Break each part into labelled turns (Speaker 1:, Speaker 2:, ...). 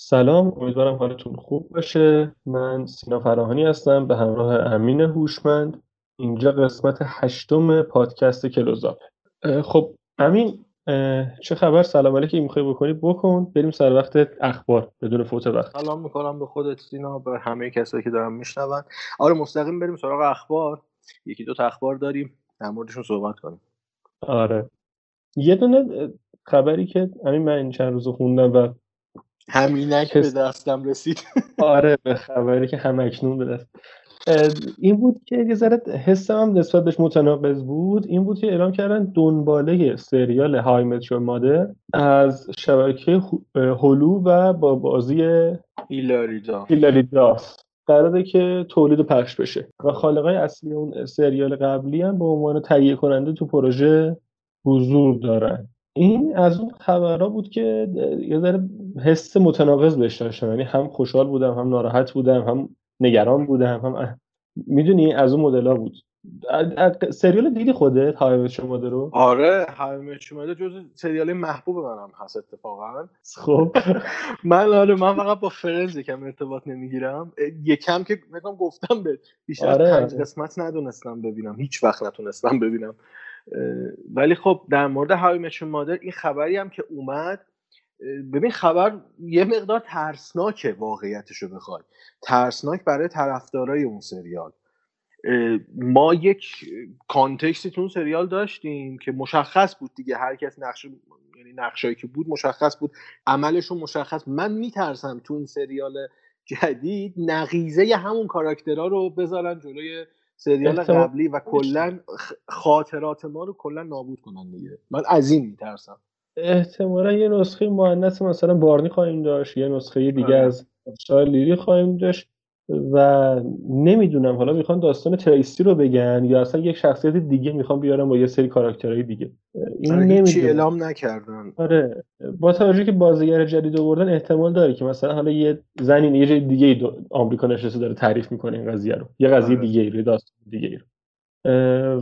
Speaker 1: سلام امیدوارم حالتون خوب باشه. من سینا فراهانی هستم به همراه امین هوشمند. اینجا قسمت هشتم پادکست کلوزاپ. خب امین چه خبر؟ سلام علیکم می‌خوای بکنی؟ بکن. بریم سر وقت اخبار بدون فوت وقت.
Speaker 2: سلام می‌کنم به خودت سینا به همه کسایی که دارم میشنون. آره مستقیم بریم سراغ اخبار. یکی دو تا اخبار داریم در موردشون صحبت کنیم.
Speaker 1: آره. یه دونه خبری که همین من این چند روز خوندم و
Speaker 2: همینک به دستم رسید.
Speaker 1: آره به خبری که همکنون به دست. این بود که یه ذره حسم هم نسبت بهش متناقض بود. این بود که اعلام کردن دنباله سریال های مترو مادر از شبکه هلو و با بازی هیلاری داس قراره که تولید پخش بشه. و خالقای اصلی اون سریال قبلی هم به عنوان تهیه کننده تو پروژه حضور دارن. این از اون خبرها بود که یه ذره حس متناقض بهش داشتم. یعنی هم خوشحال بودم هم ناراحت بودم هم نگران بودم هم می‌دونی از اون مدل بود. سریال دیدی خودت؟ های شماده رو؟
Speaker 2: آره های شماده جز سریال محبوب منم هست اتفاقا.
Speaker 1: خب.
Speaker 2: من آره من فقط با فرنز یکم ارتباط نمی‌گیرم. یکم که مثلا گفتم به بیشتر آره. پنج قسمت ندونستم ببینم. هیچ وقت نتونستم ببینم. ولی خب در مورد های مشون مادر این خبری هم که اومد ببین خبر یه مقدار ترسناکه واقعیتش رو بخوای. ترسناک برای طرفدارای اون سریال. ما یک کانتکستی تو اون سریال داشتیم که مشخص بود دیگه. هر کس نقش یعنی نقشایی که بود مشخص بود. عملشون مشخص. من میترسم تو این سریال جدید نقیزه همون کاراکترها رو بذارن جلوی سریال قبلی و کلا خاطرات ما رو کلا نابود کنن دیگه. من از این میترسم.
Speaker 1: احتمالا یه نسخه مهندس مثلا بارنی خواهیم داشت یه نسخه دیگه آره. از شاید لیلی خواهیم داشت. و نمی‌دونم حالا می‌خوان داستان تریسی رو بگن یا اصلا یک شخصیت دیگه می‌خوان بیارن با یه سری کاراکترهای دیگه.
Speaker 2: این آره هیچی اعلام نکردن.
Speaker 1: آره با توجه که بازیگر جدید آوردن احتمال داره که مثلا حالا یه زنی یه جای دیگه آمریکا نشسته داره تعریف می‌کنه این قضیه رو. یه قضیه آره. دیگه ای داستان دیگه رو.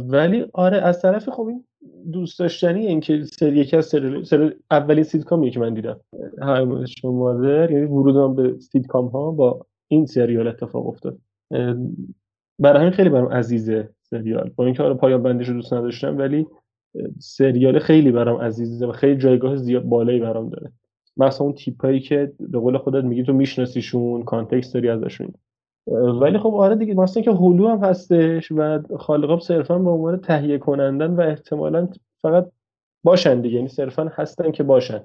Speaker 1: ولی آره از طرف خب این دوست داشتنی این که سری یکی از سری, سری اولین سیتکامیه که من دیدم. شما یعنی ورودم به سیتکام ها با این سریال اتفاق افتاد. برای همین خیلی برام عزیزه سریال. با اینکه آره پایان بندیش رو دوست نداشتم ولی سریال خیلی برام عزیزه و خیلی جایگاه زیاد بالایی برام داره. مثلا اون تیپایی که به قول خودت میگی تو میشناسیشون context داری ازشون. ولی خب آره دیگه مثلا که هلو هم هستش و خالقاب صرفا به عنوان تهیه کنندن و احتمالا فقط باشن دیگه. یعنی صرفا هستن که باشن.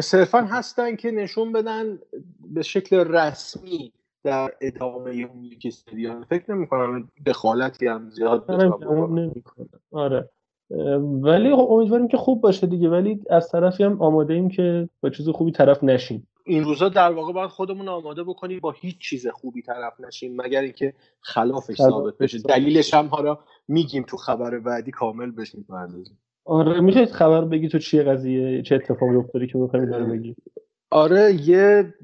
Speaker 2: صرفا هستن که نشون بدن به شکل رسمی در ادامه اون یکی سریال. فکر نمی کنم دخالتی هم زیاد
Speaker 1: نمی‌کنه آره. ولی خب امیدواریم که خوب باشه دیگه. ولی از طرفی هم آماده ایم که با چیز خوبی طرف نشیم.
Speaker 2: این روزا در واقع باید خودمون آماده بکنیم با هیچ چیز خوبی طرف نشیم مگر اینکه خلافش ثابت بشه. دلیلش هم حالا میگیم تو خبر بعدی کامل بهش می‌پردازیم
Speaker 1: آره میشه خبر بگی تو چیه قضیه؟ چه اتفاقی افتاده که بخوای داره بگی؟
Speaker 2: آره یه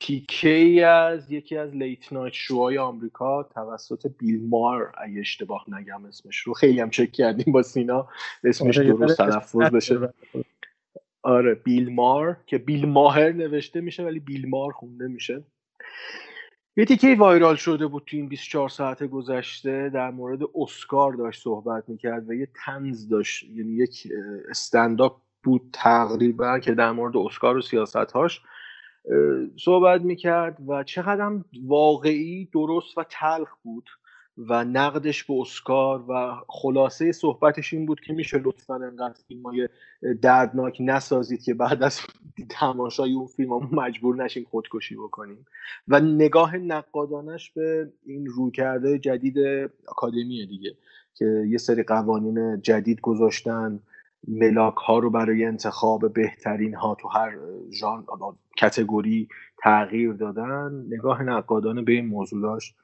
Speaker 2: تیکه از یکی از لیت نایت شوهای آمریکا توسط بیل مار اگه اشتباه نگم اسمش رو. خیلی هم چک کردیم با سینا. اسمش آره درست تلفظ بشه. آره بیل مار که بیل ماهر نوشته میشه ولی بیل مار خونده میشه. یه تیکه وایرال شده بود تو این 24 ساعت گذشته؟ در مورد اسکار داشت صحبت می‌کرد و یه تنز داشت یعنی یک استنداپ بود تقریبا که در مورد اسکار و سیاستهاش صحبت می‌کرد و چقدر واقعی درست و تلخ بود. و نقدش به اسکار و خلاصه صحبتش این بود که میشه لطفا انقدر فیلم های دردناک نسازید که بعد از تماشای اون فیلم ها مجبور نشیم خودکشی بکنیم. و نگاه نقادانش به این رویکرده جدید اکادمی دیگه که یه سری قوانین جدید گذاشتن. ملاک ها رو برای انتخاب بهترین ها تو هر ژان کتگوری تغییر دادن. نگاه نقادانه به این موضوع داشت.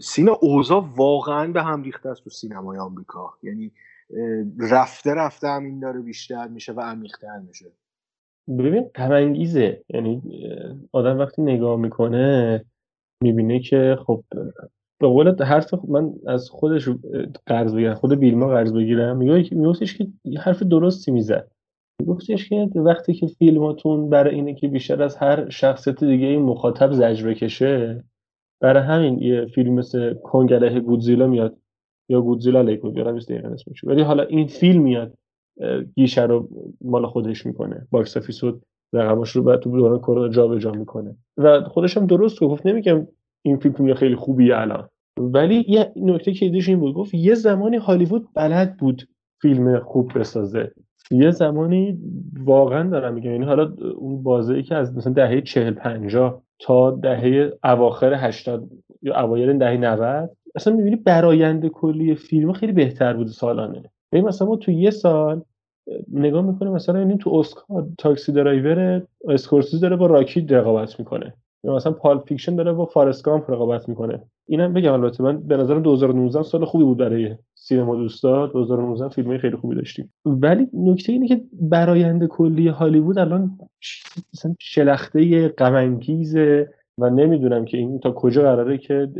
Speaker 2: سینا اوضاع واقعا به هم ریخته است تو سینمای آمریکا. یعنی رفته رفته هم این داره بیشتر میشه و عمیقتر میشه.
Speaker 1: ببین غمانگیزه یعنی آدم وقتی نگاه می‌کنه می‌بینه که خب به قول حرف من از خودش قرض بگیرم خود بیلما قرض بگیرم میگه که حرف درستی می‌زد. گفتش که وقتی که فیلماتون برای اینه که بیشتر از هر شخصیت دیگه این مخاطب زجر بکشه برای همین یه فیلم مثل کنگله گودزیلا میاد. یا گودزیلا علیه گودزیلا نیست دقیقا اسمش. ولی حالا این فیلم میاد گیشه رو مال خودش می‌کنه. box office رو رقمش رو بعد تو دوران کرونا جابجا می‌کنه. و خودش هم درست گفت نمیگم این فیلم خیلی خوبیه الان. ولی یه نکته که این بود گفت یه زمانی هالیوود بلد بود فیلم خوب بسازه. یه زمانی واقعا دارم میگم یعنی حالا اون بازه ای که از مثلا دهه 40 50 تا دهه اواخر 80 یا اوایل دهه 90 اصلا می‌بینی برآیند کلی فیلم خیلی بهتر بود سالانه. ببین مثلا ما تو یه سال نگاه می‌کنه مثلا این تو اسکار Taxi Driver اسکورسیزی داره با راکی رقابت می‌کنه. مثلا Pulp Fiction داره با Forrest Gump رقابت می‌کنه. اینم بگم البته من به نظرم 2019 سال خوبی بود برای سینما دوستا. 2019 فیلم خیلی خوبی داشتیم. ولی نکته اینه که برآیند کلی هالیوود الان مثلا شلخته غم و نمی‌دونم که این تا کجا قراره که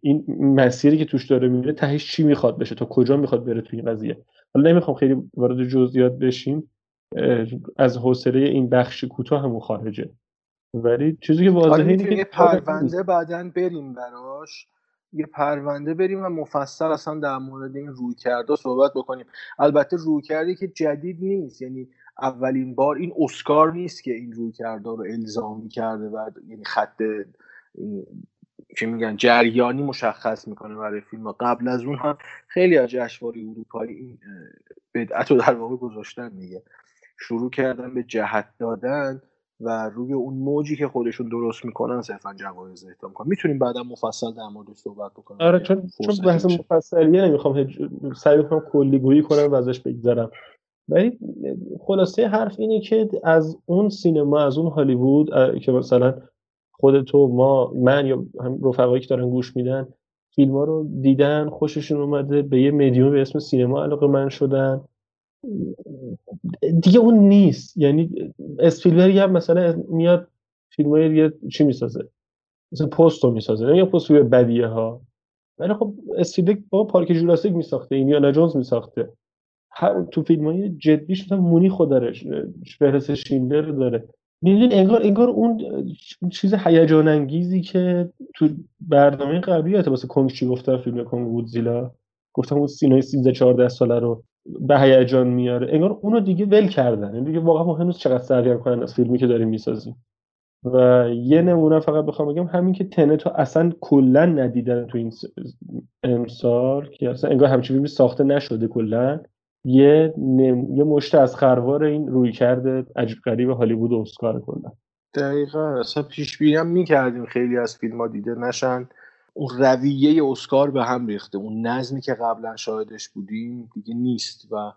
Speaker 1: این مسیری که توش داره میره تهش چی می‌خواد بشه تا کجا می‌خواد بره تو این قضیه. حالا نمی‌خوام خیلی وارد جزئیات بشیم از حوصله این بخش کوتاه همون خارجه. ولی چیزی که واضحه
Speaker 2: اینه که یه پرونده بعدا بریم براش. یه پرونده بریم و مفصل اصلا در مورد این روی کرده صحبت بکنیم. البته روی کردی که جدید نیست. یعنی اولین بار این اسکار نیست که این روی کرده رو الزامی کرده و یعنی خط که میگن جریانی مشخص می‌کنه برای فیلم. قبل از اون هم خیلی از جشنواره اروپایی این بدعت رو در واقع گذاشتن دیگه. شروع کردن به جهت دادن. و روی اون موجی که خودشون درست می‌کنن صرفا جوایز اهدا کنن می‌تونیم بعدا مفصل در موردش صحبت بکنیم.
Speaker 1: آره چون چون بحث مفصلیه نمی‌خوام سعی کنم کلی گویی کنم و ازش بگذرم. ولی خلاصه حرف اینه که از اون سینما از اون هالیوود که مثلا خود تو ما من یا هم رفقایی که دارن گوش میدن فیلم ها رو دیدن خوششون اومده به یه مدیوم به اسم سینما علاقه من شدن. دیگه اون نیست. یعنی اسپیلبرگ هم مثلا میاد فیلم های چی می‌سازه؟ مثلا پست رو می‌سازه. نه یا پست روی بدیه ها. ولی خب اسپیلبرگ با پارک جوراسیک میساخته اینیانا جونز میساخته. تو فیلم های جدیش مثلا مونی داره فهرست شیندر داره. می‌دونی انگار انگار اون چیز هیجان انگیزی که تو برنامه قبلی واسه کنگ چی گفتم فیلم کنگ وودزیلا؟ گفتم اون سینای 13 14 ساله رو به هیجان میاره. انگار اونو دیگه ول کردن. یعنی دیگه واقعا مهم نیست چقدر سرگرم کنن از فیلمی که داریم می‌سازیم. و یه نمونه فقط بخوام بگم همین که تنتو اصلا کلا ندیدن تو این امسال که اصلا انگار همچین فیلمی ساخته نشده کلا. یه نم... یه مشت از خروار این روی کرده عجیب غریب هالیوود و اسکار کلا.
Speaker 2: دقیقا. اصلا پیش بینی می‌کردیم خیلی از فیلم ها دیده نشن. اون رویه اسکار به هم ریخته. اون نظمی که قبلا شاهدش بودیم دیگه نیست و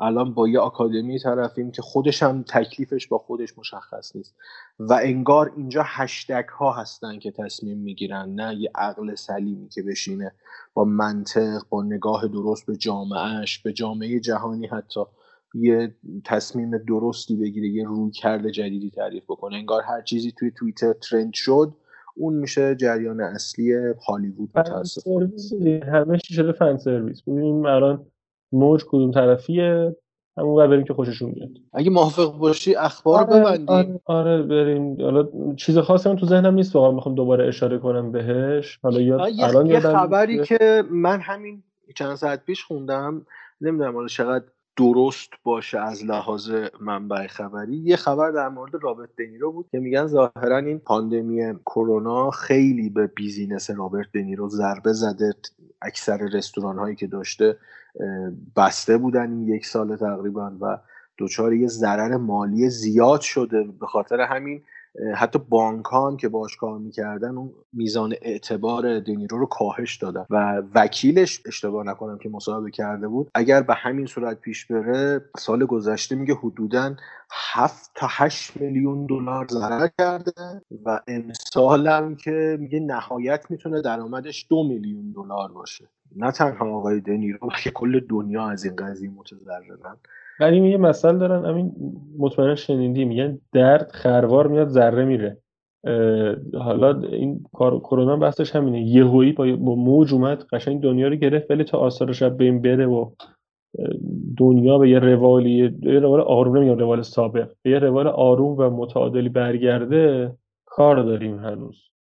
Speaker 2: الان با یه آکادمی طرفیم که خودش هم تکلیفش با خودش مشخص نیست. و انگار اینجا هشتگ ها هستن که تصمیم می‌گیرن نه یه عقل سلیمی که بشینه با منطق با نگاه درست به جامعهش به جامعه جهانی حتی یه تصمیم درستی بگیره یه روی کرده جدیدی تعریف بکنه. انگار هر چیزی توی توییتر ترند شد اون میشه جریان اصلی هالیوود
Speaker 1: متاسفانه. همه شده فن سرویس. ببینیم الان موج کدوم طرفیه. همون بریم که خوششون میاد
Speaker 2: اگه موافق باشی اخبار آره، ببندیم
Speaker 1: آره, آره بریم. حالا چیز خاصی تو ذهنم نیست واقعا می‌خوام دوباره اشاره کنم بهش. حالا یا الان
Speaker 2: یه خبری که من همین چند ساعت پیش خوندم. نمی‌دونم حالا چقدر درست باشه از لحاظ منبع خبری. یه خبر در مورد رابرت دنیرو بود که میگن ظاهرا این پاندمی کرونا خیلی به business رابرت دنیرو ضربه زده. اکثر رستوران هایی که داشته بسته بودن این یک سال تقریبا و دچار یه ضرر مالی زیاد شده. به خاطر همین حتی بانکان که باش کار می‌کردن اون میزان اعتبار دنیرو رو کاهش دادن و وکیلش اشتباه نکنم که مصاحبه کرده بود اگر به همین صورت پیش بره سال گذشته میگه حدودا 7 تا 8 میلیون دلار ضرر کرده و امسال هم که میگه نهایت می‌تونه درآمدش دو میلیون دلار باشه. نه تنها آقای دنیرو که کل دنیا از این قضیه متضررن.
Speaker 1: ولی یه مسئله دارن همین مطمئنا شنیدی میگن درد خروار میاد ذره میره. حالا این کرونا بحثش همینه. یهویی با, با موج اومد قشنگ دنیا رو گرفت ولی تا آثارش به این بره و دنیا به یه روالی یه روال آروم نمیگم روال سابق به یه روال آروم و متعادلی برگرده کار داریم هنوز.